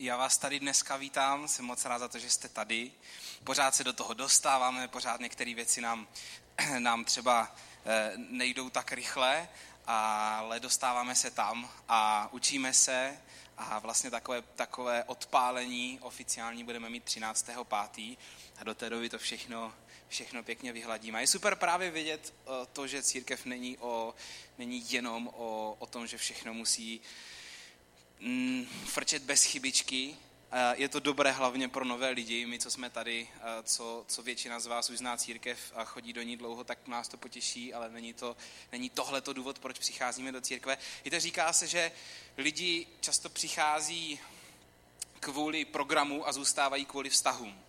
Já vás tady dneska vítám, jsem moc rád za to, že jste tady. Pořád se do toho dostáváme, pořád některé věci nám, nám třeba eh, nejdou tak rychle, ale dostáváme se tam a učíme se a vlastně takové, takové odpálení oficiální budeme mít 13.5. a do té doby to všechno, všechno pěkně vyhladíme. A je super právě vědět eh, to, že církev není, o, není jenom o, o tom, že všechno musí mm, frčet bez chybičky. Je to dobré hlavně pro nové lidi, my, co jsme tady, co, co většina z vás už zná církev a chodí do ní dlouho, tak nás to potěší, ale není, to, není tohle to důvod, proč přicházíme do církve. Víte, říká se, že lidi často přichází kvůli programu a zůstávají kvůli vztahům.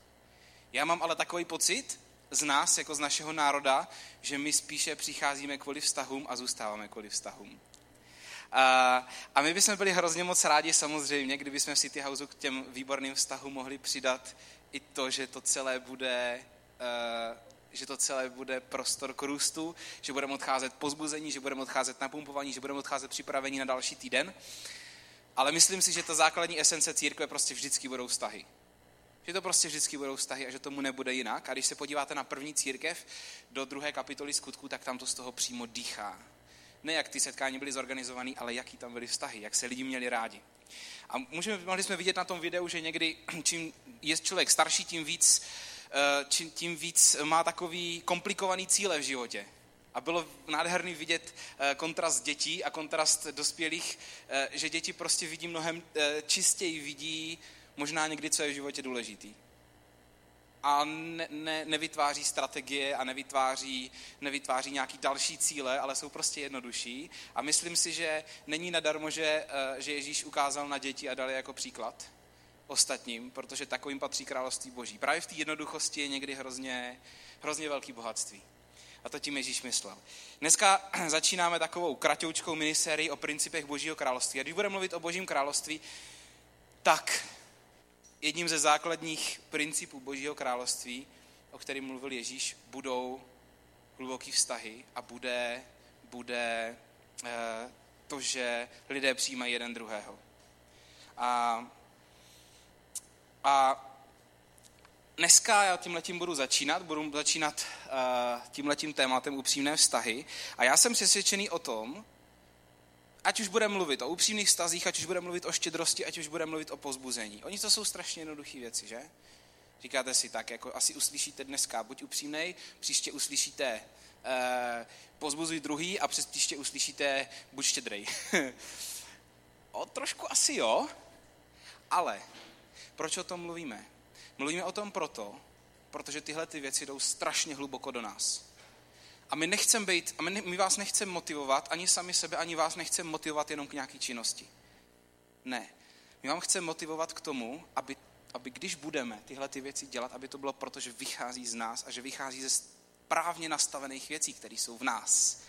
Já mám ale takový pocit z nás, jako z našeho národa, že my spíše přicházíme kvůli vztahům a zůstáváme kvůli vztahům. A, a my bychom byli hrozně moc rádi samozřejmě, kdyby jsme v City Houseu k těm výborným vztahům mohli přidat i to, že to celé bude uh, že to celé bude prostor k růstu, že budeme odcházet pozbuzení, že budeme odcházet napumpovaní, že budeme odcházet připravení na další týden. Ale myslím si, že ta základní esence církve prostě vždycky budou vztahy. Že to prostě vždycky budou vztahy a že tomu nebude jinak. A když se podíváte na první církev do druhé kapitoly skutku, tak tam to z toho přímo dýchá ne jak ty setkání byly zorganizované, ale jaký tam byly vztahy, jak se lidi měli rádi. A můžeme, mohli jsme vidět na tom videu, že někdy, čím je člověk starší, tím víc, eh, čím, tím víc má takový komplikovaný cíle v životě. A bylo nádherný vidět eh, kontrast dětí a kontrast dospělých, eh, že děti prostě vidí mnohem čistěji, vidí možná někdy, co je v životě důležitý a ne, ne, nevytváří strategie a nevytváří, nevytváří nějaký další cíle, ale jsou prostě jednodušší. A myslím si, že není nadarmo, že, eh, že Ježíš ukázal na děti a dal je jako příklad ostatním, protože takovým patří království boží. Právě v té jednoduchosti je někdy hrozně, hrozně velký bohatství. A to tím Ježíš myslel. Dneska začínáme takovou kratoučkou minisérii o principech božího království. A když budeme mluvit o božím království, tak jedním ze základních principů Božího království, o kterém mluvil Ježíš, budou hluboký vztahy a bude, bude eh, to, že lidé přijímají jeden druhého. A, a dneska já tímhletím budu začínat, budu začínat uh, tímhletím tématem upřímné vztahy a já jsem přesvědčený o tom, ať už budeme mluvit o upřímných vztazích, ať už budeme mluvit o štědrosti, ať už budeme mluvit o pozbuzení. Oni to jsou strašně jednoduché věci, že? Říkáte si tak, jako asi uslyšíte dneska, buď upřímnej, příště uslyšíte eh, pozbuzuj druhý a přes příště uslyšíte buď štědrej. o trošku asi jo, ale proč o tom mluvíme? Mluvíme o tom proto, protože tyhle ty věci jdou strašně hluboko do nás. A my nechceme být, a my, my vás nechceme motivovat, ani sami sebe, ani vás nechceme motivovat jenom k nějaké činnosti. Ne. My vám chceme motivovat k tomu, aby, aby když budeme tyhle ty věci dělat, aby to bylo proto, že vychází z nás a že vychází ze správně nastavených věcí, které jsou v nás.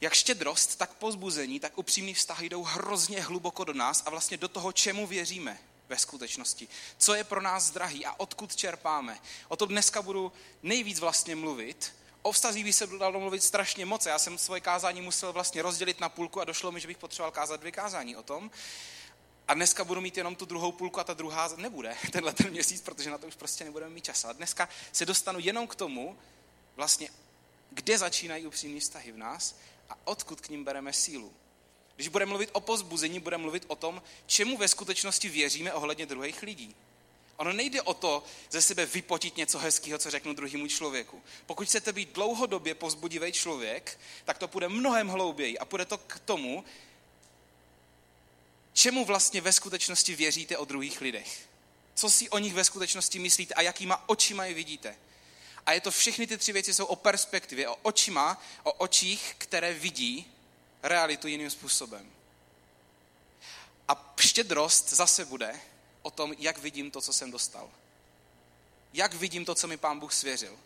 Jak štědrost, tak pozbuzení, tak upřímný vztahy jdou hrozně hluboko do nás a vlastně do toho, čemu věříme ve skutečnosti. Co je pro nás drahý a odkud čerpáme. O tom dneska budu nejvíc vlastně mluvit, O vztazích by se dalo mluvit strašně moc. Já jsem svoje kázání musel vlastně rozdělit na půlku a došlo mi, že bych potřeboval kázat dvě kázání o tom. A dneska budu mít jenom tu druhou půlku a ta druhá nebude tenhle ten měsíc, protože na to už prostě nebudeme mít čas. A dneska se dostanu jenom k tomu, vlastně, kde začínají upřímní vztahy v nás a odkud k ním bereme sílu. Když budeme mluvit o pozbuzení, budeme mluvit o tom, čemu ve skutečnosti věříme ohledně druhých lidí. Ono nejde o to ze sebe vypotit něco hezkého, co řeknu druhému člověku. Pokud chcete být dlouhodobě pozbudivý člověk, tak to půjde mnohem hlouběji a půjde to k tomu, čemu vlastně ve skutečnosti věříte o druhých lidech. Co si o nich ve skutečnosti myslíte a jakýma očima je vidíte. A je to všechny ty tři věci jsou o perspektivě, o očima, o očích, které vidí realitu jiným způsobem. A štědrost zase bude, o tom, jak vidím to, co jsem dostal. Jak vidím to, co mi pán Bůh svěřil.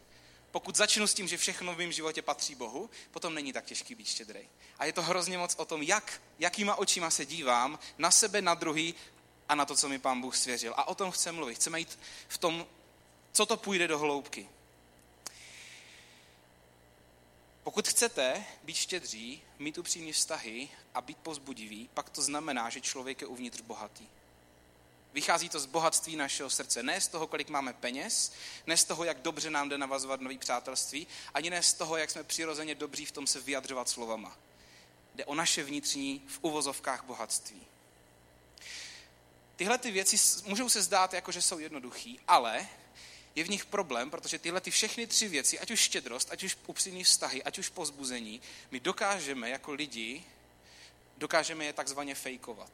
Pokud začnu s tím, že všechno v mém životě patří Bohu, potom není tak těžký být štědrej. A je to hrozně moc o tom, jak, jakýma očima se dívám na sebe, na druhý a na to, co mi pán Bůh svěřil. A o tom chceme mluvit. Chceme jít v tom, co to půjde do hloubky. Pokud chcete být štědří, mít upřímní vztahy a být pozbudivý, pak to znamená, že člověk je uvnitř bohatý. Vychází to z bohatství našeho srdce. Ne z toho, kolik máme peněz, ne z toho, jak dobře nám jde navazovat nový přátelství, ani ne z toho, jak jsme přirozeně dobří v tom se vyjadřovat slovama. Jde o naše vnitřní v uvozovkách bohatství. Tyhle ty věci můžou se zdát jako, že jsou jednoduchý, ale je v nich problém, protože tyhle ty všechny tři věci, ať už štědrost, ať už upřímný vztahy, ať už pozbuzení, my dokážeme jako lidi, dokážeme je takzvaně fejkovat.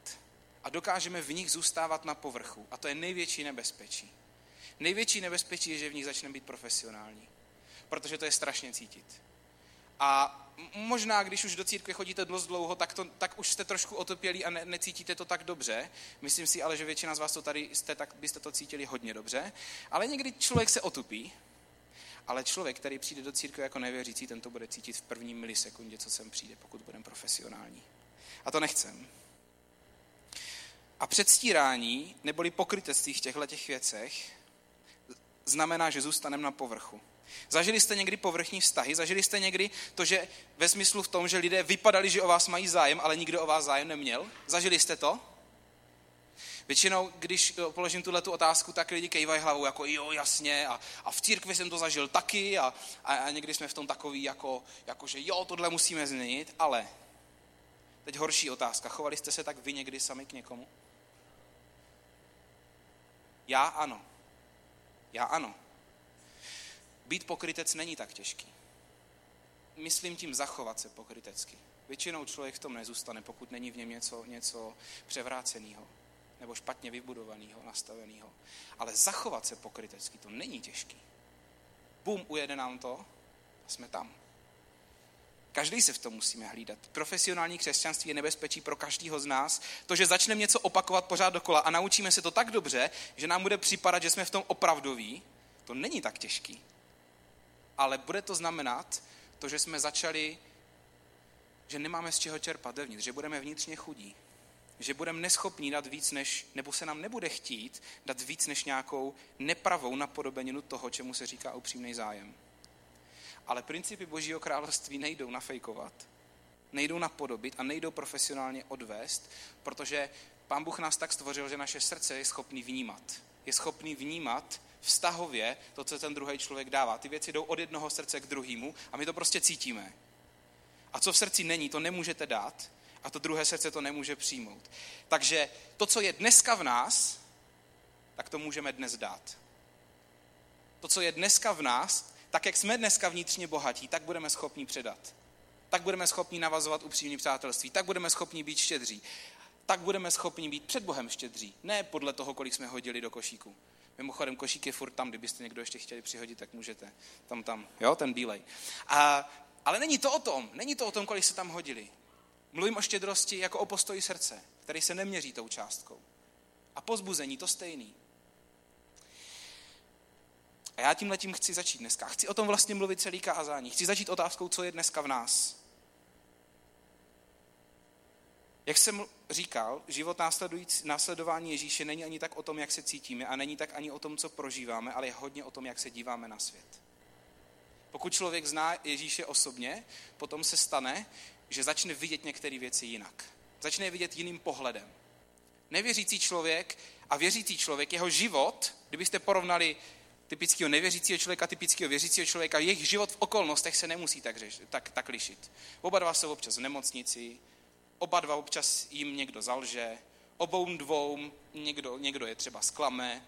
A dokážeme v nich zůstávat na povrchu. A to je největší nebezpečí. Největší nebezpečí je, že v nich začneme být profesionální. Protože to je strašně cítit. A možná, když už do církve chodíte dost dlouho, tak, to, tak už jste trošku otopělí a ne, necítíte to tak dobře. Myslím si ale, že většina z vás to tady jste, tak byste to cítili hodně dobře. Ale někdy člověk se otupí, ale člověk, který přijde do církve jako nevěřící, ten to bude cítit v první milisekundě, co sem přijde, pokud budeme profesionální. A to nechcem. A předstírání, neboli pokrytectví v těchto těch věcech, znamená, že zůstaneme na povrchu. Zažili jste někdy povrchní vztahy? Zažili jste někdy to, že ve smyslu v tom, že lidé vypadali, že o vás mají zájem, ale nikdo o vás zájem neměl? Zažili jste to? Většinou, když položím tuhle tu otázku, tak lidi kejvají hlavou jako jo, jasně, a, a v církvi jsem to zažil taky a, a, a někdy jsme v tom takový, jako, jako, že jo, tohle musíme změnit, ale teď horší otázka, chovali jste se tak vy někdy sami k někomu? Já ano. Já ano. Být pokrytec není tak těžký. Myslím tím zachovat se pokrytecky. Většinou člověk v tom nezůstane, pokud není v něm něco, něco převráceného nebo špatně vybudovaného, nastaveného. Ale zachovat se pokrytecky, to není těžký. Bum, ujede nám to a jsme tam. Každý se v tom musíme hlídat. Profesionální křesťanství je nebezpečí pro každého z nás. To, že začneme něco opakovat pořád dokola a naučíme se to tak dobře, že nám bude připadat, že jsme v tom opravdoví, to není tak těžký. Ale bude to znamenat to, že jsme začali, že nemáme z čeho čerpat vevnitř, že budeme vnitřně chudí, že budeme neschopní dát víc než, nebo se nám nebude chtít dát víc než nějakou nepravou napodobeninu toho, čemu se říká upřímný zájem. Ale principy Božího království nejdou nafejkovat, nejdou napodobit a nejdou profesionálně odvést, protože Pán Bůh nás tak stvořil, že naše srdce je schopný vnímat. Je schopný vnímat vztahově to, co ten druhý člověk dává. Ty věci jdou od jednoho srdce k druhému a my to prostě cítíme. A co v srdci není, to nemůžete dát a to druhé srdce to nemůže přijmout. Takže to, co je dneska v nás, tak to můžeme dnes dát. To, co je dneska v nás, tak jak jsme dneska vnitřně bohatí, tak budeme schopni předat. Tak budeme schopni navazovat upřímné přátelství, tak budeme schopni být štědří. Tak budeme schopni být před Bohem štědří. Ne podle toho, kolik jsme hodili do košíku. Mimochodem, košík je furt tam, kdybyste někdo ještě chtěli přihodit, tak můžete. Tam, tam, jo, ten bílej. A, ale není to o tom, není to o tom, kolik se tam hodili. Mluvím o štědrosti jako o postoji srdce, který se neměří tou částkou. A pozbuzení to stejný. A já tím letím chci začít dneska. Chci o tom vlastně mluvit celý kázání. Chci začít otázkou, co je dneska v nás. Jak jsem říkal, život následování Ježíše není ani tak o tom, jak se cítíme a není tak ani o tom, co prožíváme, ale je hodně o tom, jak se díváme na svět. Pokud člověk zná Ježíše osobně, potom se stane, že začne vidět některé věci jinak. Začne je vidět jiným pohledem. Nevěřící člověk a věřící člověk, jeho život, kdybyste porovnali typického nevěřícího člověka, typického věřícího člověka, jejich život v okolnostech se nemusí tak, řeš, tak, tak lišit. Oba dva jsou občas v nemocnici, oba dva občas jim někdo zalže, obou dvou někdo, někdo je třeba sklame,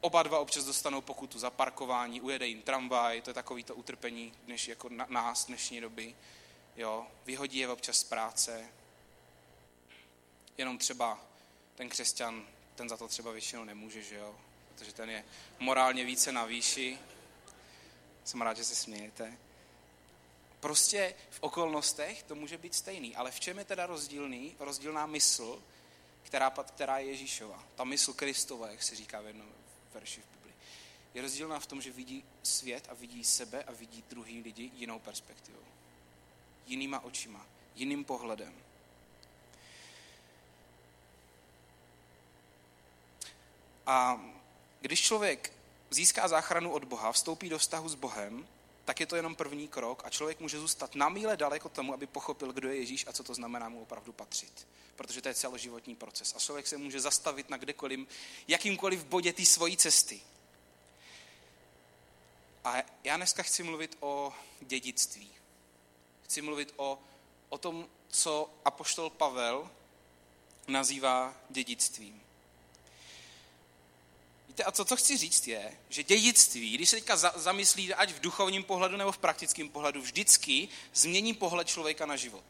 oba dva občas dostanou pokutu za parkování, ujede jim tramvaj, to je takový to utrpení dneš, jako na, nás dnešní doby. Jo, vyhodí je občas z práce. Jenom třeba ten křesťan, ten za to třeba většinou nemůže, že jo? Protože ten je morálně více na výši. Jsem rád, že se smějete. Prostě v okolnostech to může být stejný, ale v čem je teda rozdílný, rozdílná mysl, která, která je Ježíšova, ta mysl Kristova, jak se říká v jednom verši v Biblii, je rozdílná v tom, že vidí svět a vidí sebe a vidí druhý lidi jinou perspektivou. Jinýma očima, jiným pohledem. A když člověk získá záchranu od Boha, vstoupí do vztahu s Bohem, tak je to jenom první krok a člověk může zůstat na míle daleko tomu, aby pochopil, kdo je Ježíš a co to znamená mu opravdu patřit. protože to je celoživotní proces. A člověk se může zastavit na kdekoliv, jakýmkoliv bodě té svojí cesty. A já dneska chci mluvit o dědictví. Chci mluvit o, o tom, co apoštol Pavel nazývá dědictvím. Víte, a co, co chci říct je, že dědictví, když se teďka za, zamyslí, ať v duchovním pohledu nebo v praktickém pohledu, vždycky změní pohled člověka na život.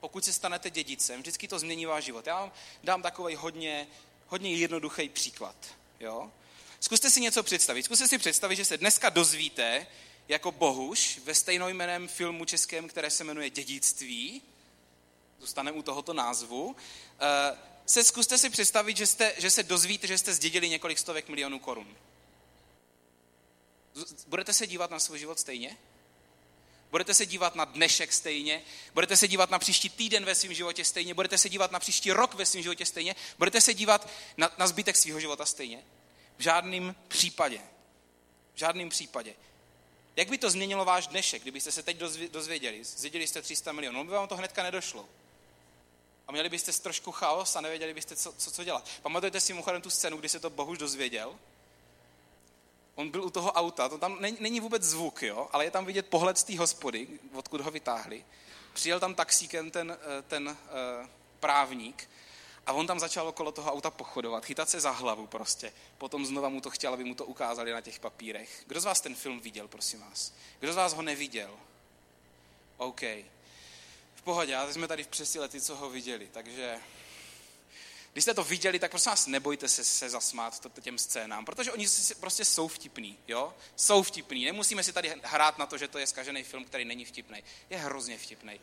Pokud se stanete dědicem, vždycky to změní váš život. Já vám dám takový hodně, hodně jednoduchý příklad. Jo? Zkuste si něco představit. Zkuste si představit, že se dneska dozvíte, jako Bohuš ve stejnojmeném filmu českém, které se jmenuje Dědictví, zůstaneme u tohoto názvu, eh, se zkuste si představit, že, jste, že se dozvíte, že jste zdědili několik stovek milionů korun. Budete se dívat na svůj život stejně? Budete se dívat na dnešek stejně? Budete se dívat na příští týden ve svém životě stejně? Budete se dívat na příští rok ve svém životě stejně? Budete se dívat na, na zbytek svého života stejně? V žádném případě. V žádném případě. Jak by to změnilo váš dnešek, kdybyste se teď dozvěděli? Zdědili jste 300 milionů, no by vám to hnedka nedošlo. A měli byste trošku chaos a nevěděli byste, co, co, co dělat. Pamatujete si mimochodem tu scénu, kdy se to Bohuž dozvěděl? On byl u toho auta, to tam není, není vůbec zvuk, jo? ale je tam vidět pohled z té hospody, odkud ho vytáhli. Přijel tam taxíkem ten, eh, ten uh, právník a on tam začal okolo toho auta pochodovat, chytat se za hlavu prostě. Potom znova mu to chtěl, aby mu to ukázali na těch papírech. Kdo z vás ten film viděl, prosím vás? Kdo z vás ho neviděl? OK. Pohodě, ale jsme tady v přesi lety, co ho viděli, takže když jste to viděli, tak prosím vás nebojte se, se zasmát těm scénám, protože oni prostě jsou vtipný, jo? Jsou vtipný. Nemusíme si tady hrát na to, že to je skažený film, který není vtipný. Je hrozně vtipný.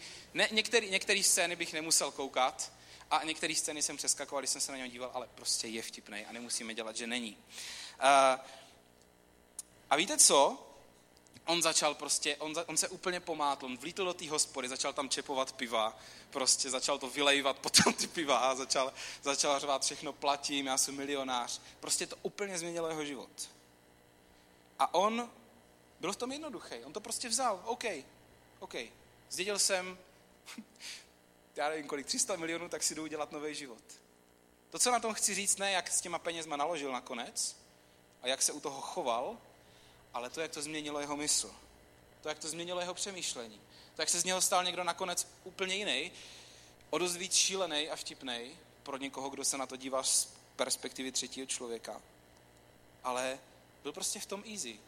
Některý scény bych nemusel koukat a některé scény jsem přeskakoval, když jsem se na něj díval, ale prostě je vtipný a nemusíme dělat, že není. Uh, a víte co? On začal prostě, on, on se úplně pomátl, on vlítl do té hospody, začal tam čepovat piva, prostě začal to vylejvat potom ty piva a začal, začal řvát všechno platím, já jsem milionář. Prostě to úplně změnilo jeho život. A on byl v tom jednoduchý, on to prostě vzal, OK, OK, zdědil jsem, já nevím kolik, 300 milionů, tak si jdu udělat nový život. To, co na tom chci říct, ne jak s těma penězma naložil nakonec a jak se u toho choval, ale to, jak to změnilo jeho mysl. To, jak to změnilo jeho přemýšlení. To, jak se z něho stal někdo nakonec úplně jiný, o dost víc šílený a vtipný pro někoho, kdo se na to dívá z perspektivy třetího člověka. Ale byl prostě v tom easy.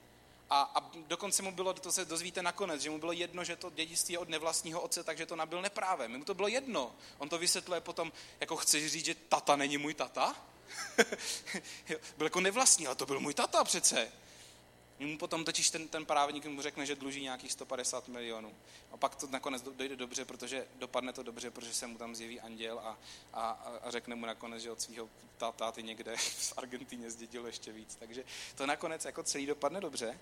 A, a dokonce mu bylo, to se dozvíte nakonec, že mu bylo jedno, že to dědictví je od nevlastního otce, takže to nabil neprávem. Mu to bylo jedno. On to vysvětluje potom, jako chceš říct, že tata není můj tata? byl jako nevlastní, ale to byl můj tata přece. Mu potom totiž ten, ten právník mu řekne, že dluží nějakých 150 milionů. A pak to nakonec dojde dobře, protože dopadne to dobře, protože se mu tam zjeví anděl a, a, a řekne mu nakonec, že od svého táty někde v Argentíně zdědil ještě víc. Takže to nakonec jako celý dopadne dobře,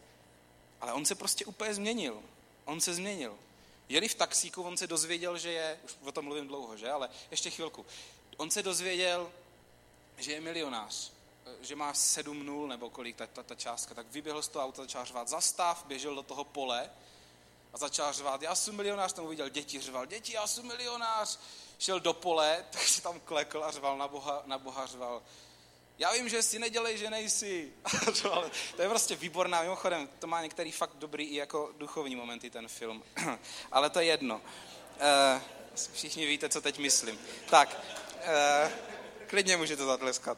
ale on se prostě úplně změnil. On se změnil. Jeli v taxíku, on se dozvěděl, že je, už o tom mluvím dlouho, že, ale ještě chvilku. On se dozvěděl, že je milionář že má sedm nul nebo kolik ta, ta, ta částka, tak vyběhl z toho auta, začal řvát zastav, běžel do toho pole a začal řvát, já jsem milionář, tam uviděl děti, řval, děti, já jsem milionář, šel do pole, tak si tam klekl a řval na Boha, na Boha řval, já vím, že si nedělej, že nejsi. to je prostě výborná, mimochodem, to má některý fakt dobrý i jako duchovní momenty ten film, ale to je jedno. Uh, všichni víte, co teď myslím. Tak, uh, klidně můžete zatleskat.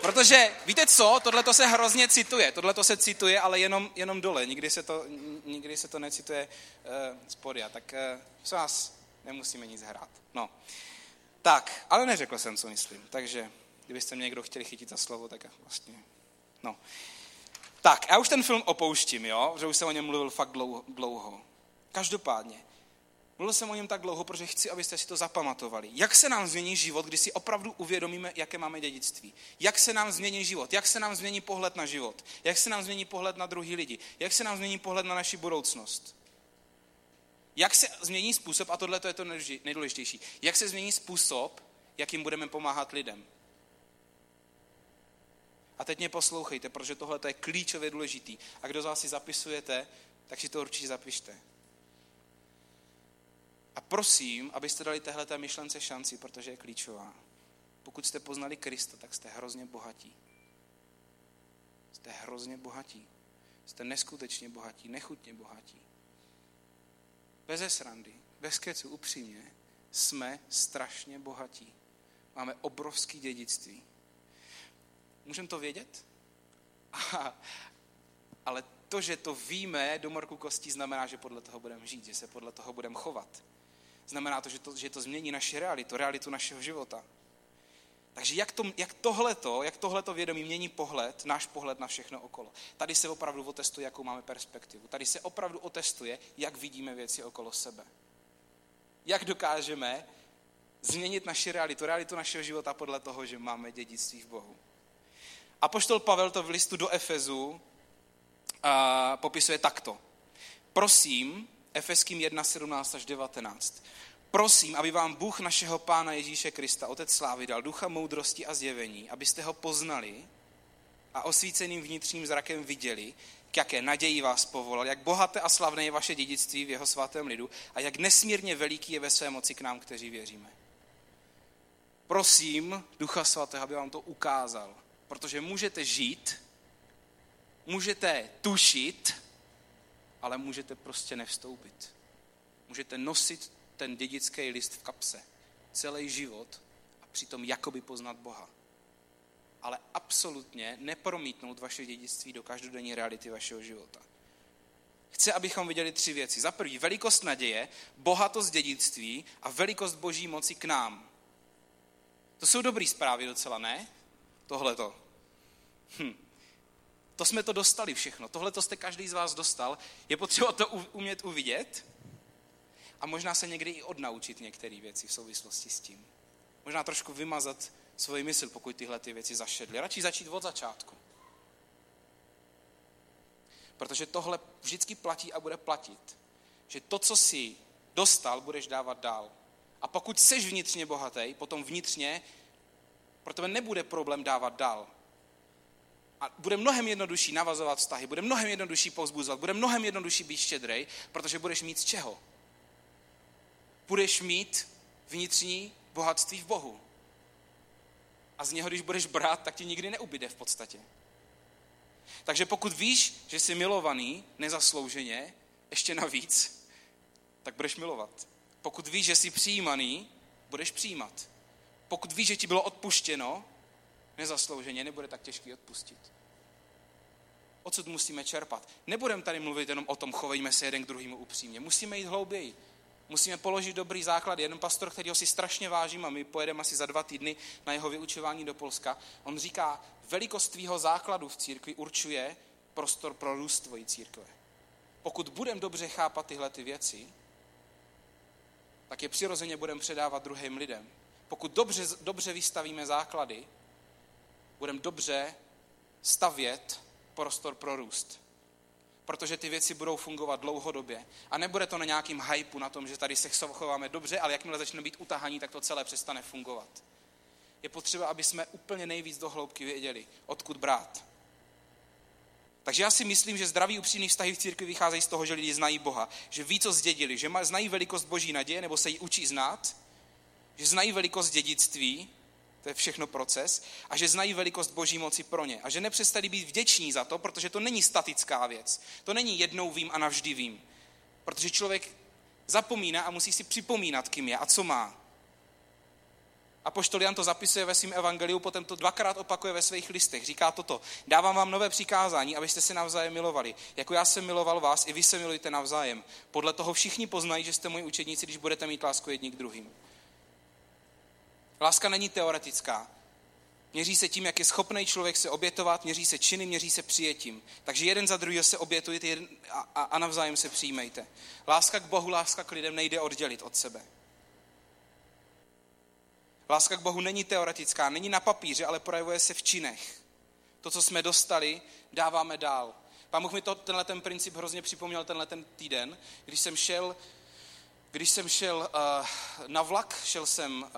Protože víte co, tohle to se hrozně cituje, tohle to se cituje, ale jenom, jenom dole, nikdy se to, nikdy se to necituje uh, z podia, tak uh, se vás nemusíme nic hrát. No. Tak, ale neřekl jsem, co myslím, takže kdybyste mě někdo chtěli chytit za slovo, tak vlastně, no. Tak, já už ten film opouštím, jo, že už jsem o něm mluvil fakt dlouho. dlouho. Každopádně, Mluvil jsem o něm tak dlouho, protože chci, abyste si to zapamatovali. Jak se nám změní život, když si opravdu uvědomíme, jaké máme dědictví? Jak se nám změní život? Jak se nám změní pohled na život? Jak se nám změní pohled na druhý lidi? Jak se nám změní pohled na naši budoucnost? Jak se změní způsob, a tohle je to nejdůležitější, jak se změní způsob, jakým budeme pomáhat lidem? A teď mě poslouchejte, protože tohle je klíčově důležitý. A kdo z vás si zapisujete, tak si to určitě zapište. A prosím, abyste dali téhle myšlence šanci, protože je klíčová. Pokud jste poznali Krista, tak jste hrozně bohatí. Jste hrozně bohatí. Jste neskutečně bohatí, nechutně bohatí. Bez srandy, bez kecu, upřímně, jsme strašně bohatí. Máme obrovský dědictví. Můžeme to vědět? ale to, že to víme do morku kostí, znamená, že podle toho budeme žít, že se podle toho budeme chovat. Znamená to, že to, že to změní naši realitu, realitu našeho života. Takže jak, to, jak tohleto, jak tohleto vědomí mění pohled, náš pohled na všechno okolo. Tady se opravdu otestuje, jakou máme perspektivu. Tady se opravdu otestuje, jak vidíme věci okolo sebe. Jak dokážeme změnit naši realitu, realitu našeho života podle toho, že máme dědictví v Bohu. A poštol Pavel to v listu do Efezu a popisuje takto. Prosím, Efeským 1, 17 až 19. Prosím, aby vám Bůh našeho Pána Ježíše Krista, Otec Slávy, dal ducha moudrosti a zjevení, abyste ho poznali a osvíceným vnitřním zrakem viděli, k jaké naději vás povolal, jak bohaté a slavné je vaše dědictví v jeho svatém lidu a jak nesmírně veliký je ve své moci k nám, kteří věříme. Prosím Ducha Svatého, aby vám to ukázal, protože můžete žít, můžete tušit, ale můžete prostě nevstoupit. Můžete nosit ten dědický list v kapse celý život a přitom jakoby poznat Boha. Ale absolutně nepromítnout vaše dědictví do každodenní reality vašeho života. Chce, abychom viděli tři věci. Za prvý, velikost naděje, bohatost dědictví a velikost boží moci k nám. To jsou dobré zprávy docela, ne? Tohleto. Hm. To jsme to dostali všechno. Tohle to jste každý z vás dostal. Je potřeba to umět uvidět a možná se někdy i odnaučit některé věci v souvislosti s tím. Možná trošku vymazat svoji mysl, pokud tyhle ty věci zašedly. Radši začít od začátku. Protože tohle vždycky platí a bude platit. Že to, co jsi dostal, budeš dávat dál. A pokud jsi vnitřně bohatý, potom vnitřně pro tebe nebude problém dávat dál. A bude mnohem jednodušší navazovat vztahy, bude mnohem jednodušší povzbuzovat, bude mnohem jednodušší být štědrej, protože budeš mít z čeho budeš mít vnitřní bohatství v Bohu. A z něho, když budeš brát, tak ti nikdy neubyde v podstatě. Takže pokud víš, že jsi milovaný nezaslouženě, ještě navíc, tak budeš milovat. Pokud víš, že jsi přijímaný, budeš přijímat. Pokud víš, že ti bylo odpuštěno, nezaslouženě, nebude tak těžký odpustit. Odsud musíme čerpat. Nebudeme tady mluvit jenom o tom, chovejme se jeden k druhému upřímně. Musíme jít hlouběji. Musíme položit dobrý základ. Jeden pastor, který ho si strašně vážím a my pojedeme asi za dva týdny na jeho vyučování do Polska, on říká, velikost tvýho základu v církvi určuje prostor pro růst tvojí církve. Pokud budeme dobře chápat tyhle ty věci, tak je přirozeně budeme předávat druhým lidem. Pokud dobře, dobře vystavíme základy, budeme dobře stavět prostor pro růst protože ty věci budou fungovat dlouhodobě. A nebude to na nějakým hypeu, na tom, že tady se chováme dobře, ale jakmile začne být utahaní, tak to celé přestane fungovat. Je potřeba, aby jsme úplně nejvíc do hloubky věděli, odkud brát. Takže já si myslím, že zdraví upřímný vztahy v církvi vycházejí z toho, že lidi znají Boha, že ví, co zdědili, že znají velikost boží naděje, nebo se ji učí znát, že znají velikost dědictví, to je všechno proces, a že znají velikost boží moci pro ně. A že nepřestali být vděční za to, protože to není statická věc. To není jednou vím a navždy vím. Protože člověk zapomíná a musí si připomínat, kým je a co má. A poštol Jan to zapisuje ve svém evangeliu, potom to dvakrát opakuje ve svých listech. Říká toto, dávám vám nové přikázání, abyste se navzájem milovali. Jako já jsem miloval vás, i vy se milujte navzájem. Podle toho všichni poznají, že jste moji učedníci, když budete mít lásku jedni k druhým. Láska není teoretická. Měří se tím, jak je schopný člověk se obětovat, měří se činy, měří se přijetím. Takže jeden za druhého se obětujte a, a, a navzájem se přijmejte. Láska k Bohu, láska k lidem nejde oddělit od sebe. Láska k Bohu není teoretická, není na papíře, ale projevuje se v činech. To, co jsme dostali, dáváme dál. Pán Bůh mi to, tenhle ten princip hrozně připomněl tenhle ten týden, když jsem šel když jsem šel uh, na vlak, šel jsem, uh,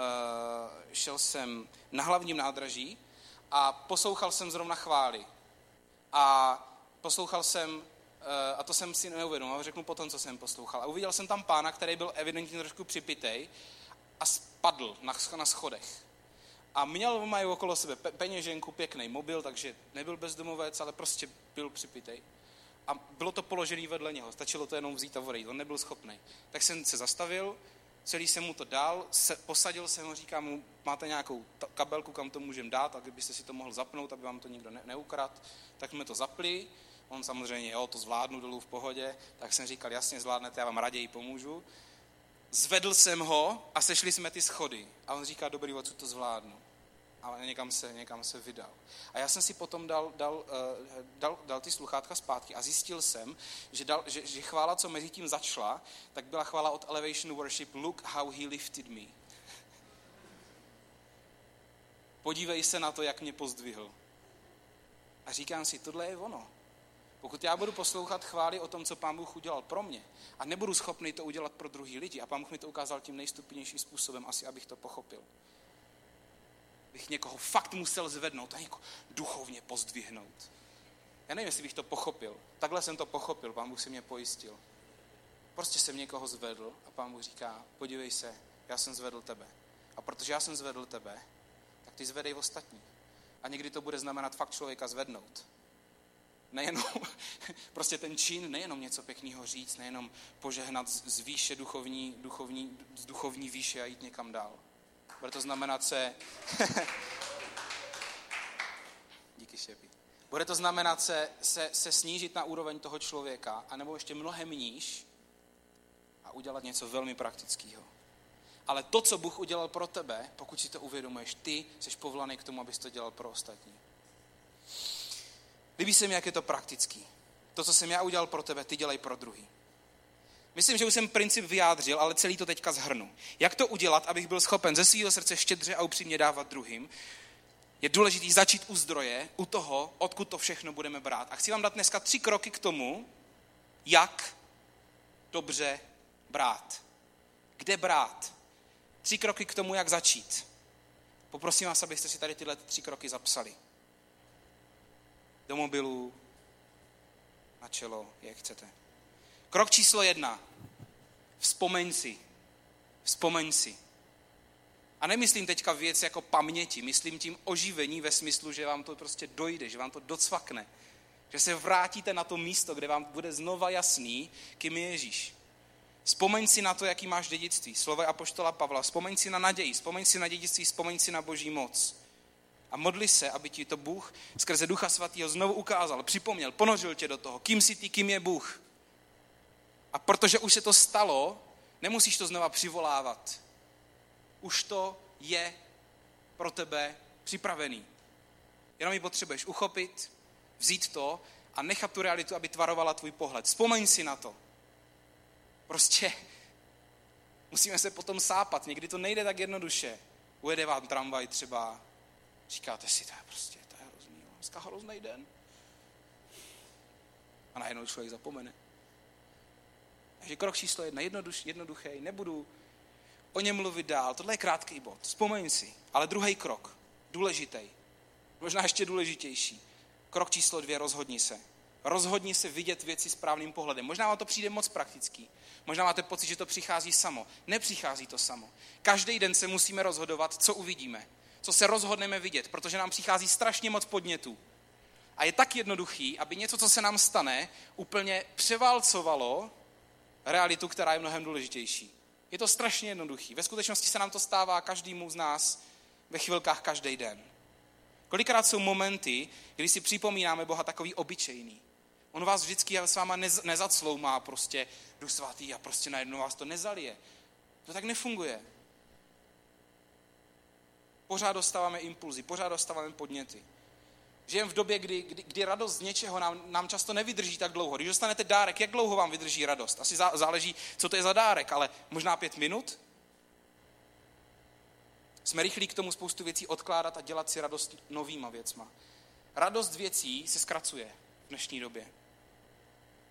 šel jsem na hlavním nádraží a poslouchal jsem zrovna chvály. A poslouchal jsem eh, a to jsem si neuvědomil, řeknu potom, co jsem poslouchal. A uviděl jsem tam pána, který byl evidentně trošku připitej a spadl na, na schodech. A měl mají okolo sebe peněženku, pěkný mobil, takže nebyl bezdomovec, ale prostě byl připitej. A bylo to položený vedle něho, stačilo to jenom vzít a odejít, on nebyl schopný. Tak jsem se zastavil, celý jsem mu to dal, se, posadil jsem ho, říkám mu, máte nějakou kabelku, kam to můžeme dát, a kdybyste si to mohl zapnout, aby vám to nikdo ne, neukrad, tak jsme to zapli, on samozřejmě, jo, to zvládnu dolů v pohodě, tak jsem říkal, jasně zvládnete, já vám raději pomůžu. Zvedl jsem ho a sešli jsme ty schody. A on říká, dobrý, co to zvládnu ale někam se, někam se vydal. A já jsem si potom dal, dal, uh, dal, dal ty sluchátka zpátky a zjistil jsem, že, dal, že, že chvála, co mezi tím začala, tak byla chvála od Elevation Worship, Look how he lifted me. Podívej se na to, jak mě pozdvihl. A říkám si, tohle je ono. Pokud já budu poslouchat chvály o tom, co Pán Bůh udělal pro mě a nebudu schopný to udělat pro druhý lidi a Pán Bůh mi to ukázal tím nejstupnějším způsobem, asi abych to pochopil, bych někoho fakt musel zvednout a někoho duchovně pozdvihnout. Já nevím, jestli bych to pochopil. Takhle jsem to pochopil, pán Bůh si mě pojistil. Prostě jsem někoho zvedl a pán Bůh říká, podívej se, já jsem zvedl tebe. A protože já jsem zvedl tebe, tak ty zvedej v ostatní. A někdy to bude znamenat fakt člověka zvednout. Nejenom, prostě ten čin, nejenom něco pěkného říct, nejenom požehnat z výše duchovní, duchovní, z duchovní výše a jít někam dál. Bude to znamenat se... Díky šepi. Bude to znamenat se, se, se snížit na úroveň toho člověka, anebo ještě mnohem níž a udělat něco velmi praktického. Ale to, co Bůh udělal pro tebe, pokud si to uvědomuješ, ty jsi povolaný k tomu, abys to dělal pro ostatní. Líbí se mi, jak je to praktický. To, co jsem já udělal pro tebe, ty dělej pro druhý. Myslím, že už jsem princip vyjádřil, ale celý to teďka zhrnu. Jak to udělat, abych byl schopen ze svého srdce štědře a upřímně dávat druhým? Je důležité začít u zdroje, u toho, odkud to všechno budeme brát. A chci vám dát dneska tři kroky k tomu, jak dobře brát. Kde brát? Tři kroky k tomu, jak začít. Poprosím vás, abyste si tady tyhle tři kroky zapsali. Do mobilu, na čelo, jak chcete. Krok číslo jedna. Vzpomeň si. Vzpomeň si. A nemyslím teďka věc jako paměti, myslím tím oživení ve smyslu, že vám to prostě dojde, že vám to docvakne. Že se vrátíte na to místo, kde vám bude znova jasný, kým je Ježíš. Vzpomeň si na to, jaký máš dědictví. Slovo apoštola Pavla. Vzpomeň si na naději, vzpomeň si na dědictví, vzpomeň si na boží moc. A modli se, aby ti to Bůh skrze Ducha Svatého znovu ukázal, připomněl, ponořil tě do toho, kým jsi ty, kým je Bůh. A protože už se to stalo, nemusíš to znova přivolávat. Už to je pro tebe připravený. Jenom ji potřebuješ uchopit, vzít to a nechat tu realitu, aby tvarovala tvůj pohled. Vzpomeň si na to. Prostě musíme se potom sápat. Někdy to nejde tak jednoduše. Ujede vám tramvaj třeba. Říkáte si, to je prostě, to je hrozný. Dneska hrozný den. A najednou člověk zapomene. Takže krok číslo jedna, jednoduš, jednoduchý, nebudu o něm mluvit dál. Tohle je krátký bod, vzpomeň si. Ale druhý krok, důležitý, možná ještě důležitější. Krok číslo dvě, rozhodni se. Rozhodni se vidět věci správným pohledem. Možná vám to přijde moc praktický. Možná máte pocit, že to přichází samo. Nepřichází to samo. Každý den se musíme rozhodovat, co uvidíme. Co se rozhodneme vidět, protože nám přichází strašně moc podnětů. A je tak jednoduchý, aby něco, co se nám stane, úplně převálcovalo realitu, která je mnohem důležitější. Je to strašně jednoduchý. Ve skutečnosti se nám to stává každému z nás ve chvilkách každý den. Kolikrát jsou momenty, kdy si připomínáme Boha takový obyčejný. On vás vždycky s váma nez, nezacloumá prostě duch svatý a prostě najednou vás to nezalije. To tak nefunguje. Pořád dostáváme impulzy, pořád dostáváme podněty. Žijeme v době, kdy, kdy, kdy radost z něčeho nám, nám často nevydrží tak dlouho. Když dostanete dárek, jak dlouho vám vydrží radost? Asi zá, záleží, co to je za dárek, ale možná pět minut? Jsme rychlí k tomu spoustu věcí odkládat a dělat si radost novýma věcma. Radost věcí se zkracuje v dnešní době.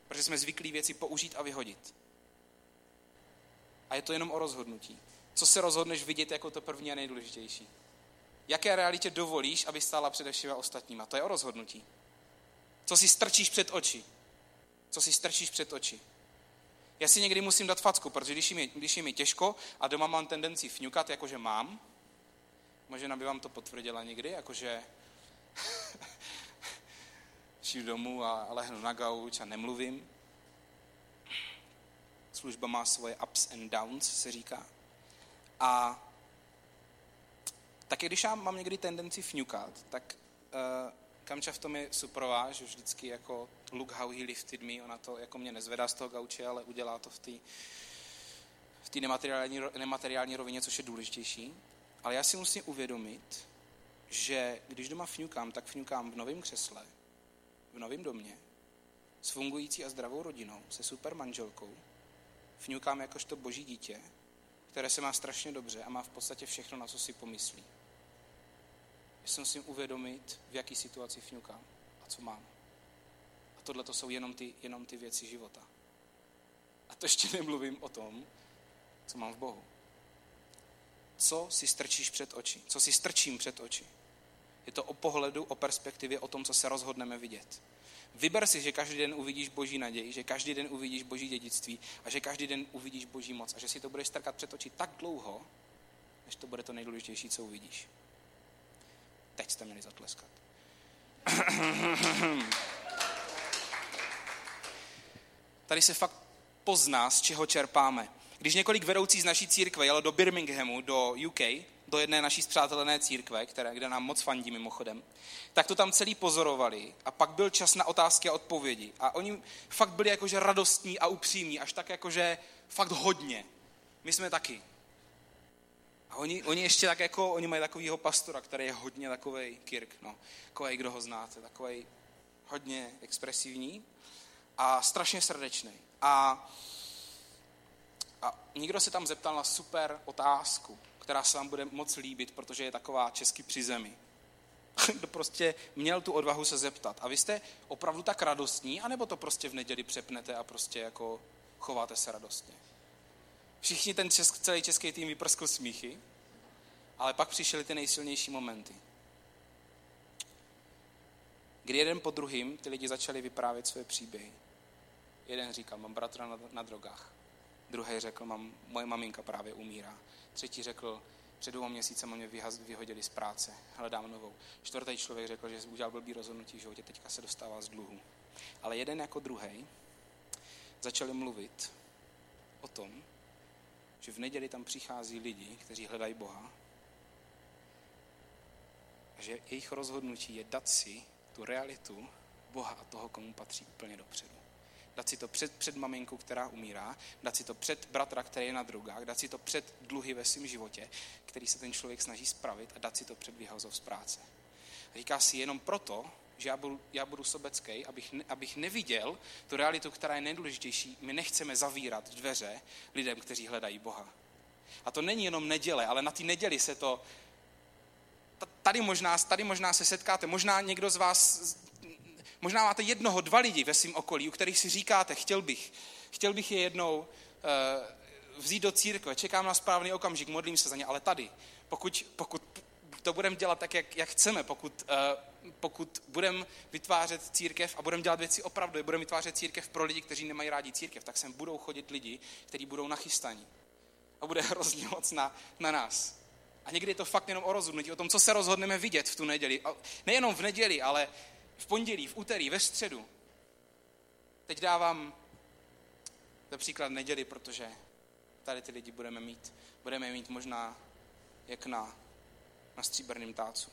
Protože jsme zvyklí věci použít a vyhodit. A je to jenom o rozhodnutí. Co se rozhodneš vidět jako to první a nejdůležitější? Jaké realitě dovolíš, aby stála přede všema ostatníma. To je o rozhodnutí. Co si strčíš před oči. Co si strčíš před oči? Já si někdy musím dát facku, protože když je mi, když je mi těžko a doma mám tendenci fňukat, jakože mám, možná by vám to potvrdila někdy, jakože šiju domů a lehnu na gauč a nemluvím. Služba má svoje ups and downs, se říká. A taky když já mám někdy tendenci fňukat, tak uh, Kamča v tom je superová, že vždycky jako look how he lifted me, ona to jako mě nezvedá z toho gauče, ale udělá to v té v nemateriální, nemateriální rovině, což je důležitější. Ale já si musím uvědomit, že když doma fňukám, tak fňukám v novém křesle, v novém domě, s fungující a zdravou rodinou, se super manželkou. Fňukám jakožto boží dítě, které se má strašně dobře a má v podstatě všechno, na co si pomyslí. Já si musím uvědomit, v jaký situaci fňukám a co mám. A tohle to jsou jenom ty, jenom ty věci života. A to ještě nemluvím o tom, co mám v Bohu. Co si strčíš před oči? Co si strčím před oči? Je to o pohledu, o perspektivě, o tom, co se rozhodneme vidět. Vyber si, že každý den uvidíš boží naději, že každý den uvidíš boží dědictví a že každý den uvidíš boží moc a že si to budeš strkat před oči tak dlouho, než to bude to nejdůležitější, co uvidíš. Teď jste měli zatleskat. Tady se fakt pozná, z čeho čerpáme. Když několik vedoucí z naší církve jelo do Birminghamu, do UK, do jedné naší zpřátelené církve, které, kde nám moc fandí mimochodem, tak to tam celý pozorovali a pak byl čas na otázky a odpovědi. A oni fakt byli jakože radostní a upřímní, až tak jakože fakt hodně. My jsme taky. A oni, oni ještě tak jako, oni mají takovýho pastora, který je hodně takový Kirk, no. Takový, kdo ho znáte, takový hodně expresivní a strašně srdečný. A, a někdo se tam zeptal na super otázku, která se vám bude moc líbit, protože je taková česky při zemi. Kdo prostě měl tu odvahu se zeptat. A vy jste opravdu tak radostní, anebo to prostě v neděli přepnete a prostě jako chováte se radostně? Všichni ten česk, celý český tým vyprskl smíchy, ale pak přišly ty nejsilnější momenty. Kdy jeden po druhým ty lidi začali vyprávět své příběhy. Jeden říkal, mám bratra na, na drogách. Druhý řekl, mám, moje maminka právě umírá. Třetí řekl, před dvou měsícem mě vyhodili z práce, hledám novou. Čtvrtý člověk řekl, že udělal blbý rozhodnutí v životě, teďka se dostává z dluhu. Ale jeden jako druhý začali mluvit o tom, že v neděli tam přichází lidi, kteří hledají Boha a že jejich rozhodnutí je dát si tu realitu Boha a toho, komu patří úplně dopředu. Dát si to před, před maminkou, která umírá, dát si to před bratra, který je na drogách, dát si to před dluhy ve svém životě, který se ten člověk snaží spravit a dát si to před vyhazov z práce. Říká si jenom proto, že já budu, já budu sobecký, abych, abych neviděl tu realitu, která je nejdůležitější. My nechceme zavírat dveře lidem, kteří hledají Boha. A to není jenom neděle, ale na té neděli se to... Tady možná, tady možná se setkáte, možná někdo z vás, možná máte jednoho, dva lidi ve svém okolí, u kterých si říkáte, chtěl bych, chtěl bych je jednou uh, vzít do církve, čekám na správný okamžik, modlím se za ně, ale tady, pokud, pokud to budeme dělat tak, jak, jak chceme, pokud, uh, pokud budeme vytvářet církev a budeme dělat věci opravdu, budeme vytvářet církev pro lidi, kteří nemají rádi církev, tak sem budou chodit lidi, kteří budou nachystaní. A bude hrozně moc na, na nás. A někdy je to fakt jenom o rozhodnutí, o tom, co se rozhodneme vidět v tu neděli. A nejenom v neděli, ale v pondělí, v úterý, ve středu. Teď dávám například neděli, protože tady ty lidi budeme mít. Budeme mít možná jak na na stříbrném tácu.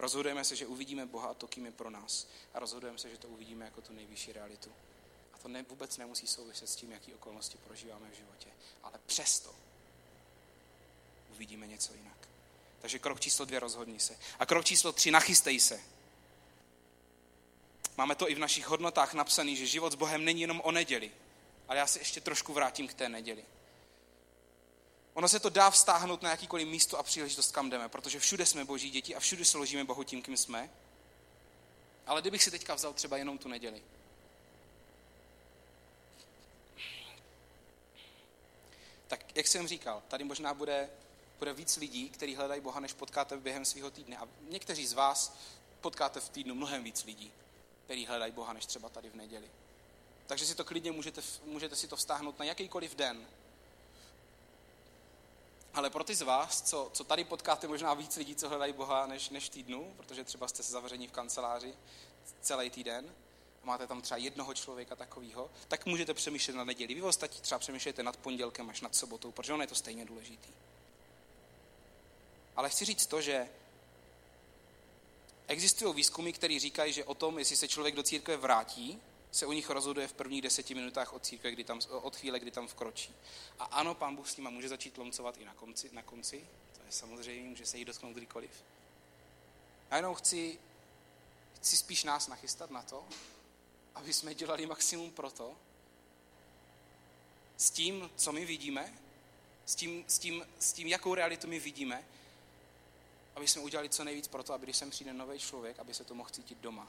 Rozhodujeme se, že uvidíme Boha a to, kým je pro nás. A rozhodujeme se, že to uvidíme jako tu nejvyšší realitu. A to ne, vůbec nemusí souviset s tím, jaký okolnosti prožíváme v životě. Ale přesto uvidíme něco jinak. Takže krok číslo dvě, rozhodni se. A krok číslo tři, nachystej se. Máme to i v našich hodnotách napsané, že život s Bohem není jenom o neděli. Ale já se ještě trošku vrátím k té neděli. Ono se to dá vztáhnout na jakýkoliv místo a příležitost, kam jdeme, protože všude jsme boží děti a všude složíme Bohu tím, kým jsme. Ale kdybych si teďka vzal třeba jenom tu neděli. Tak jak jsem říkal, tady možná bude, bude víc lidí, kteří hledají Boha, než potkáte během svého týdne. A někteří z vás potkáte v týdnu mnohem víc lidí. který hledají Boha, než třeba tady v neděli. Takže si to klidně můžete, můžete si to vztáhnout na jakýkoliv den. Ale pro ty z vás, co, co tady potkáte možná víc lidí, co hledají Boha než, než týdnu, protože třeba jste se zavření v kanceláři celý týden, a máte tam třeba jednoho člověka takového, tak můžete přemýšlet na neděli. Vy ostatní třeba přemýšlejte nad pondělkem až nad sobotou, protože ono je to stejně důležitý. Ale chci říct to, že existují výzkumy, které říkají, že o tom, jestli se člověk do církve vrátí, se u nich rozhoduje v prvních deseti minutách od církve, kdy tam, od chvíle, kdy tam vkročí. A ano, pán Bůh s nima může začít lomcovat i na konci, na konci, to je samozřejmě, může se jí dotknout kdykoliv. A jenom chci, chci spíš nás nachystat na to, aby jsme dělali maximum pro to, s tím, co my vidíme, s tím, s tím, s tím jakou realitu my vidíme, aby jsme udělali co nejvíc pro to, aby když sem přijde nový člověk, aby se to mohl cítit doma.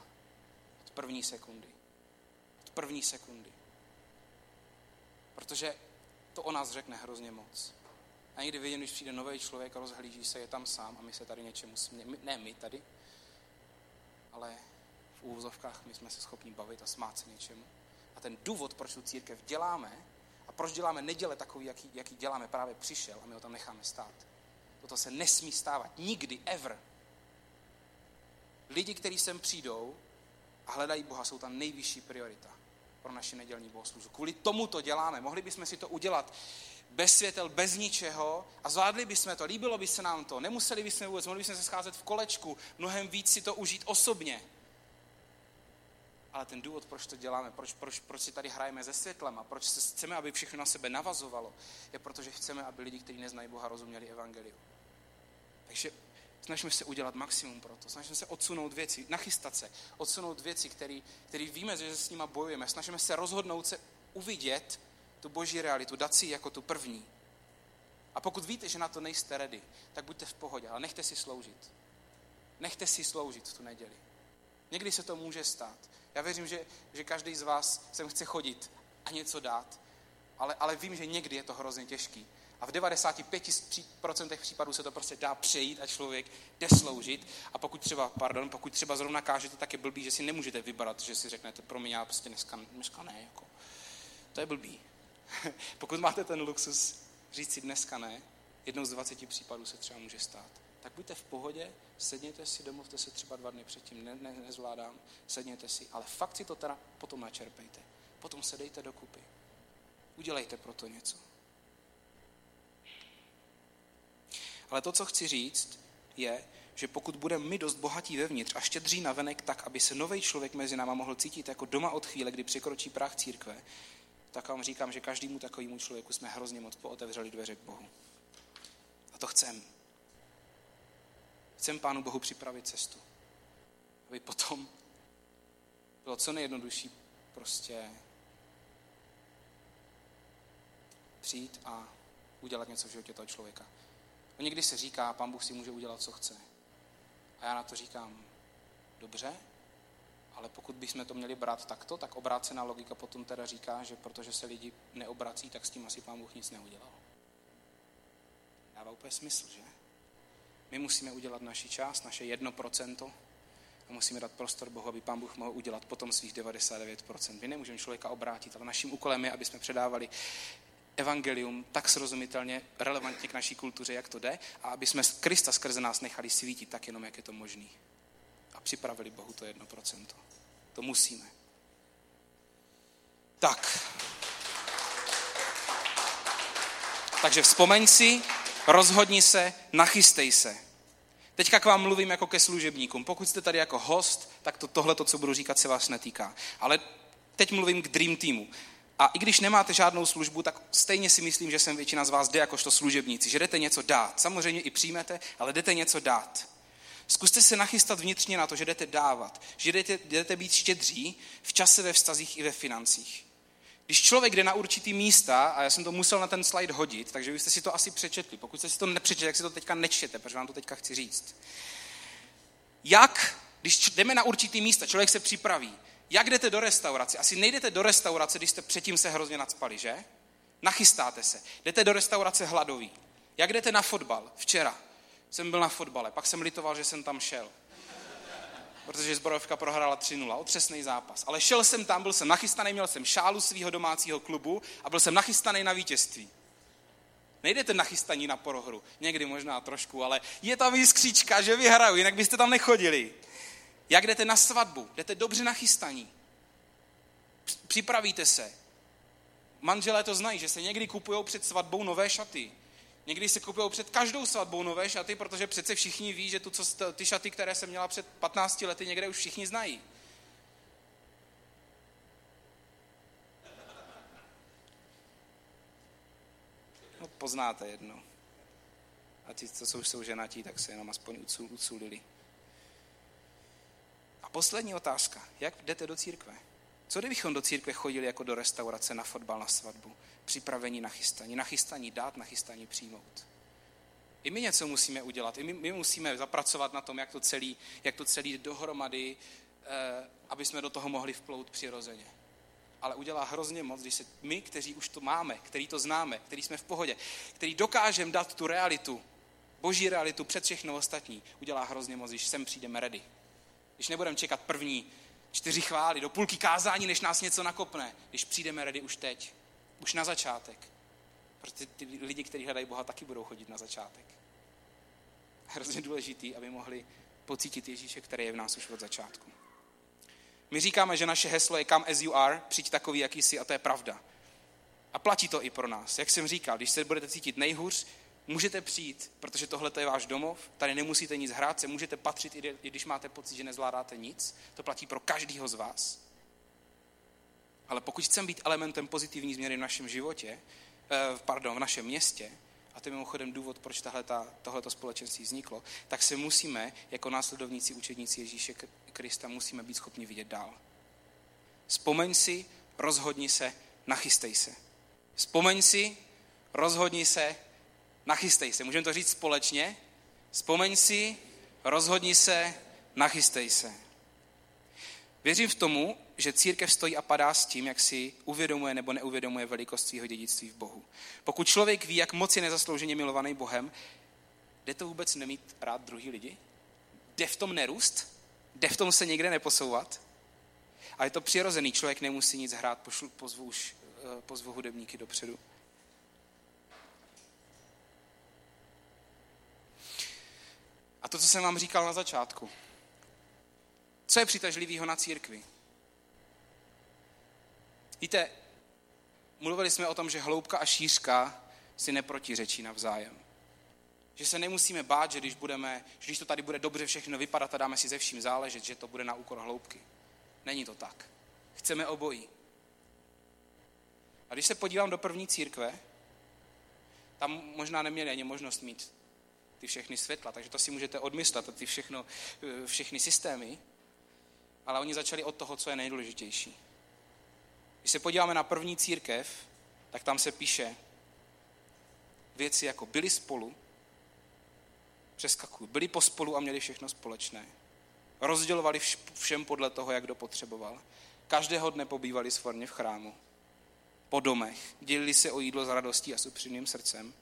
Od první sekundy. První sekundy. Protože to o nás řekne hrozně moc. A někdy vidím, když přijde nový člověk a rozhlíží se, je tam sám a my se tady něčemu smějeme. Ne my tady, ale v úvozovkách my jsme se schopni bavit a smát se něčemu. A ten důvod, proč tu církev děláme a proč děláme neděle takový, jaký, jaký děláme, právě přišel a my ho tam necháme stát. Toto se nesmí stávat. Nikdy, ever. Lidi, kteří sem přijdou a hledají Boha, jsou tam nejvyšší priorita pro naši nedělní bohoslužbu. Kvůli tomu to děláme. Mohli bychom si to udělat bez světel, bez ničeho a zvládli bychom to, líbilo by se nám to, nemuseli bychom vůbec, mohli bychom se scházet v kolečku, mnohem víc si to užít osobně. Ale ten důvod, proč to děláme, proč, proč, proč si tady hrajeme se světlem a proč se chceme, aby všechno na sebe navazovalo, je protože chceme, aby lidi, kteří neznají Boha, rozuměli evangeliu. Takže snažíme se udělat maximum pro to. Snažíme se odsunout věci, nachystat se, odsunout věci, které víme, že s nima bojujeme. Snažíme se rozhodnout se uvidět tu boží realitu, dát si jako tu první. A pokud víte, že na to nejste ready, tak buďte v pohodě, ale nechte si sloužit. Nechte si sloužit v tu neděli. Někdy se to může stát. Já věřím, že, že každý z vás sem chce chodit a něco dát, ale, ale vím, že někdy je to hrozně těžký. A v 95% případů se to prostě dá přejít a člověk jde sloužit. A pokud třeba, pardon, pokud třeba zrovna kážete, tak je blbý, že si nemůžete vybrat, že si řeknete, pro mě já prostě dneska, dneska ne. Jako. To je blbý. pokud máte ten luxus říct si dneska ne, jednou z 20 případů se třeba může stát. Tak buďte v pohodě, sedněte si, domluvte se třeba dva dny předtím, ne, ne, nezvládám, sedněte si, ale fakt si to teda potom načerpejte. Potom se dejte dokupy. Udělejte pro to něco. Ale to, co chci říct, je, že pokud budeme my dost bohatí vevnitř a štědří na venek tak, aby se nový člověk mezi náma mohl cítit jako doma od chvíle, kdy překročí práh církve, tak vám říkám, že každému takovému člověku jsme hrozně moc pootevřeli dveře k Bohu. A to chcem. Chcem Pánu Bohu připravit cestu. Aby potom bylo co nejjednodušší prostě přijít a udělat něco v životě toho člověka. Někdy se říká, pán Bůh si může udělat, co chce. A já na to říkám, dobře, ale pokud bychom to měli brát takto, tak obrácená logika potom teda říká, že protože se lidi neobrací, tak s tím asi pán Bůh nic neudělal. Dává úplně smysl, že? My musíme udělat naši část, naše jedno procento a musíme dát prostor Bohu, aby pán Bůh mohl udělat potom svých 99%. My nemůžeme člověka obrátit, ale naším úkolem je, aby jsme předávali evangelium tak srozumitelně, relevantně k naší kultuře, jak to jde, a aby jsme Krista skrze nás nechali svítit tak jenom, jak je to možný. A připravili Bohu to jedno procento. To musíme. Tak. Takže vzpomeň si, rozhodni se, nachystej se. Teďka k vám mluvím jako ke služebníkům. Pokud jste tady jako host, tak to, tohle, to, co budu říkat, se vás netýká. Ale teď mluvím k Dream Teamu. A i když nemáte žádnou službu, tak stejně si myslím, že jsem většina z vás jde jakožto služebníci, že jdete něco dát. Samozřejmě i přijmete, ale jdete něco dát. Zkuste se nachystat vnitřně na to, že jdete dávat, že jdete, jdete být štědří v čase, ve vztazích i ve financích. Když člověk jde na určitý místa, a já jsem to musel na ten slide hodit, takže vy jste si to asi přečetli. Pokud jste si to nepřečetli, tak si to teďka nečtěte, protože vám to teďka chci říct. Jak, když jdeme na určitý místa, člověk se připraví, jak jdete do restaurace? Asi nejdete do restaurace, když jste předtím se hrozně nadspali, že? Nachystáte se. Jdete do restaurace hladový. Jak jdete na fotbal? Včera jsem byl na fotbale, pak jsem litoval, že jsem tam šel. protože zbrojovka prohrála 3-0, otřesný zápas. Ale šel jsem tam, byl jsem nachystaný, měl jsem šálu svého domácího klubu a byl jsem nachystaný na vítězství. Nejdete nachystaní na prohru, někdy možná trošku, ale je tam jiskříčka, že vyhraju, jinak byste tam nechodili. Jak jdete na svatbu? Jdete dobře nachystaní. Připravíte se. Manželé to znají, že se někdy kupují před svatbou nové šaty. Někdy se kupují před každou svatbou nové šaty, protože přece všichni ví, že tu, co, ty šaty, které jsem měla před 15 lety, někde už všichni znají. No, poznáte jedno. A ti, co jsou, jsou ženatí, tak se jenom aspoň uculili. Poslední otázka. Jak jdete do církve? Co kdybychom do církve chodili jako do restaurace na fotbal, na svatbu? Připravení na chystaní. Na chystaní dát, na chystaní přijmout. I my něco musíme udělat. I my, my musíme zapracovat na tom, jak to celý, jak to celý dohromady, eh, aby jsme do toho mohli vplout přirozeně. Ale udělá hrozně moc, když se my, kteří už to máme, který to známe, který jsme v pohodě, který dokážeme dát tu realitu, boží realitu před všechno ostatní, udělá hrozně moc, když sem přijdeme ready. Když nebudeme čekat první čtyři chvály, do půlky kázání, než nás něco nakopne, když přijdeme ready už teď, už na začátek. Protože ty lidi, kteří hledají Boha, taky budou chodit na začátek. Hrozně důležitý, aby mohli pocítit Ježíše, který je v nás už od začátku. My říkáme, že naše heslo je come as you are, přijď takový, jaký jsi, a to je pravda. A platí to i pro nás. Jak jsem říkal, když se budete cítit nejhůř, můžete přijít, protože tohle je váš domov, tady nemusíte nic hrát, se můžete patřit, i když máte pocit, že nezvládáte nic. To platí pro každého z vás. Ale pokud chceme být elementem pozitivní změny v našem životě, eh, pardon, v našem městě, a to je mimochodem důvod, proč tohleto společenství vzniklo, tak se musíme, jako následovníci, učedníci Ježíše Krista, musíme být schopni vidět dál. Vzpomeň si, rozhodni se, nachystej se. Vzpomeň si, rozhodni se, nachystej se. Můžeme to říct společně? Vzpomeň si, rozhodni se, nachystej se. Věřím v tomu, že církev stojí a padá s tím, jak si uvědomuje nebo neuvědomuje velikost svého dědictví v Bohu. Pokud člověk ví, jak moc je nezaslouženě milovaný Bohem, jde to vůbec nemít rád druhý lidi? Jde v tom nerůst? Jde v tom se někde neposouvat? A je to přirozený, člověk nemusí nic hrát, pošlu, pozvu, už, eh, pozvu hudebníky dopředu. A to, co jsem vám říkal na začátku. Co je přitažlivého na církvi? Víte, mluvili jsme o tom, že hloubka a šířka si neprotiřečí navzájem. Že se nemusíme bát, že když, budeme, že když to tady bude dobře všechno vypadat a dáme si ze vším záležet, že to bude na úkor hloubky. Není to tak. Chceme obojí. A když se podívám do první církve, tam možná neměli ani možnost mít ty všechny světla, takže to si můžete odmyslet, ty všechno, všechny systémy, ale oni začali od toho, co je nejdůležitější. Když se podíváme na první církev, tak tam se píše věci jako byli spolu, přeskakují, byli pospolu a měli všechno společné. Rozdělovali všem podle toho, jak kdo potřeboval. Každého dne pobývali svorně v chrámu, po domech, dělili se o jídlo s radostí a s upřímným srdcem,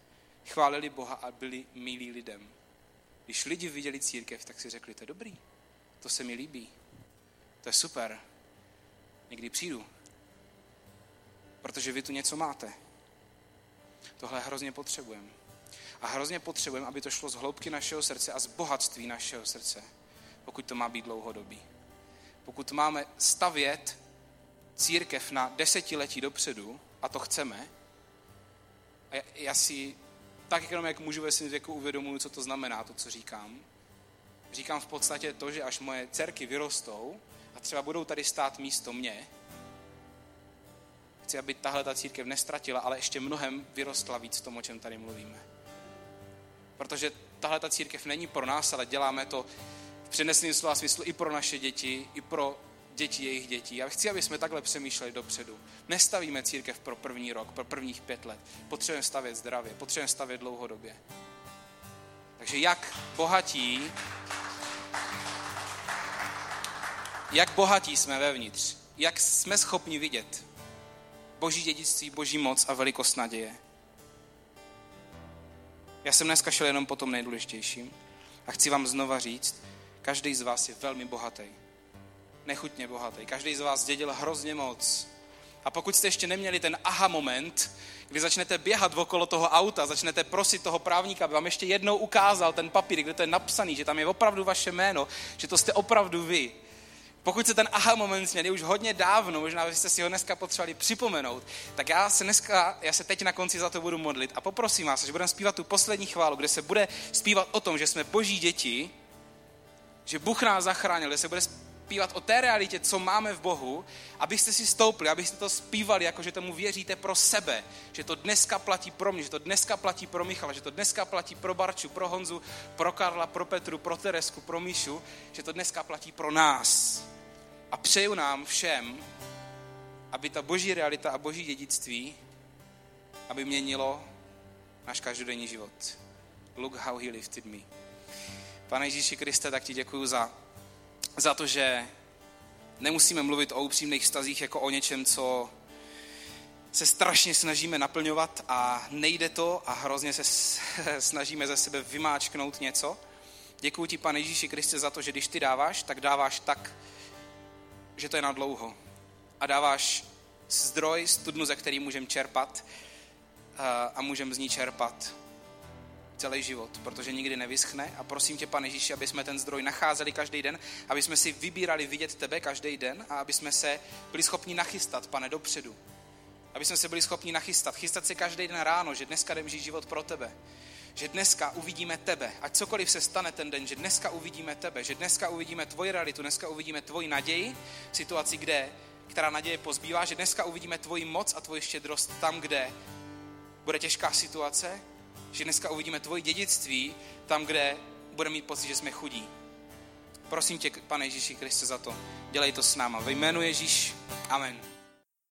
chválili Boha a byli milí lidem. Když lidi viděli církev, tak si řekli, to je dobrý, to se mi líbí, to je super, někdy přijdu, protože vy tu něco máte. Tohle hrozně potřebujeme. A hrozně potřebujeme, aby to šlo z hloubky našeho srdce a z bohatství našeho srdce, pokud to má být dlouhodobý. Pokud máme stavět církev na desetiletí dopředu, a to chceme, a já si tak jenom, jak můžu ve svém věku uvědomuji, co to znamená, to, co říkám. Říkám v podstatě to, že až moje dcerky vyrostou a třeba budou tady stát místo mě, chci, aby tahle ta církev nestratila, ale ještě mnohem vyrostla víc v tom, o čem tady mluvíme. Protože tahle ta církev není pro nás, ale děláme to v přeneseném slova smyslu i pro naše děti, i pro děti jejich dětí. Já chci, aby jsme takhle přemýšleli dopředu. Nestavíme církev pro první rok, pro prvních pět let. Potřebujeme stavět zdravě, potřebujeme stavět dlouhodobě. Takže jak bohatí, jak bohatí jsme vevnitř, jak jsme schopni vidět boží dědictví, boží moc a velikost naděje. Já jsem dneska šel jenom po tom nejdůležitějším a chci vám znova říct, Každý z vás je velmi bohatý. Nechutně bohatý. Každý z vás dědil hrozně moc. A pokud jste ještě neměli ten aha moment, kdy začnete běhat okolo toho auta, začnete prosit toho právníka, aby vám ještě jednou ukázal ten papír, kde to je napsaný, že tam je opravdu vaše jméno, že to jste opravdu vy. Pokud se ten aha moment měli už hodně dávno, možná byste si ho dneska potřebovali připomenout, tak já se dneska, já se teď na konci za to budu modlit a poprosím vás, že budeme zpívat tu poslední chválu, kde se bude zpívat o tom, že jsme boží děti, že Bůh nás zachránil, kde se bude zpívat o té realitě, co máme v Bohu, abyste si stoupli, abyste to zpívali, jako že tomu věříte pro sebe, že to dneska platí pro mě, že to dneska platí pro Michala, že to dneska platí pro Barču, pro Honzu, pro Karla, pro Petru, pro Teresku, pro Míšu, že to dneska platí pro nás. A přeju nám všem, aby ta boží realita a boží dědictví, aby měnilo náš každodenní život. Look how he lifted me. Pane Ježíši Kriste, tak ti děkuji za za to, že nemusíme mluvit o upřímných vztazích jako o něčem, co se strašně snažíme naplňovat a nejde to a hrozně se snažíme ze sebe vymáčknout něco. Děkuji ti, pane Ježíši Kriste, za to, že když ty dáváš, tak dáváš tak, že to je na dlouho. A dáváš zdroj, studnu, ze který můžeme čerpat a můžeme z ní čerpat celý život, protože nikdy nevyschne. A prosím tě, pane Ježíši, aby jsme ten zdroj nacházeli každý den, aby jsme si vybírali vidět tebe každý den a aby jsme se byli schopni nachystat, pane, dopředu. Aby jsme se byli schopni nachystat, chystat se každý den ráno, že dneska jdem žít život pro tebe. Že dneska uvidíme tebe, ať cokoliv se stane ten den, že dneska uvidíme tebe, že dneska uvidíme tvoji realitu, dneska uvidíme tvoji naději v situaci, kde, která naděje pozbývá, že dneska uvidíme tvoji moc a tvoji štědrost tam, kde bude těžká situace, že dneska uvidíme tvoje dědictví tam, kde budeme mít pocit, že jsme chudí. Prosím tě, pane Ježíši Kriste, za to. Dělej to s náma. Ve jménu Ježíš. Amen.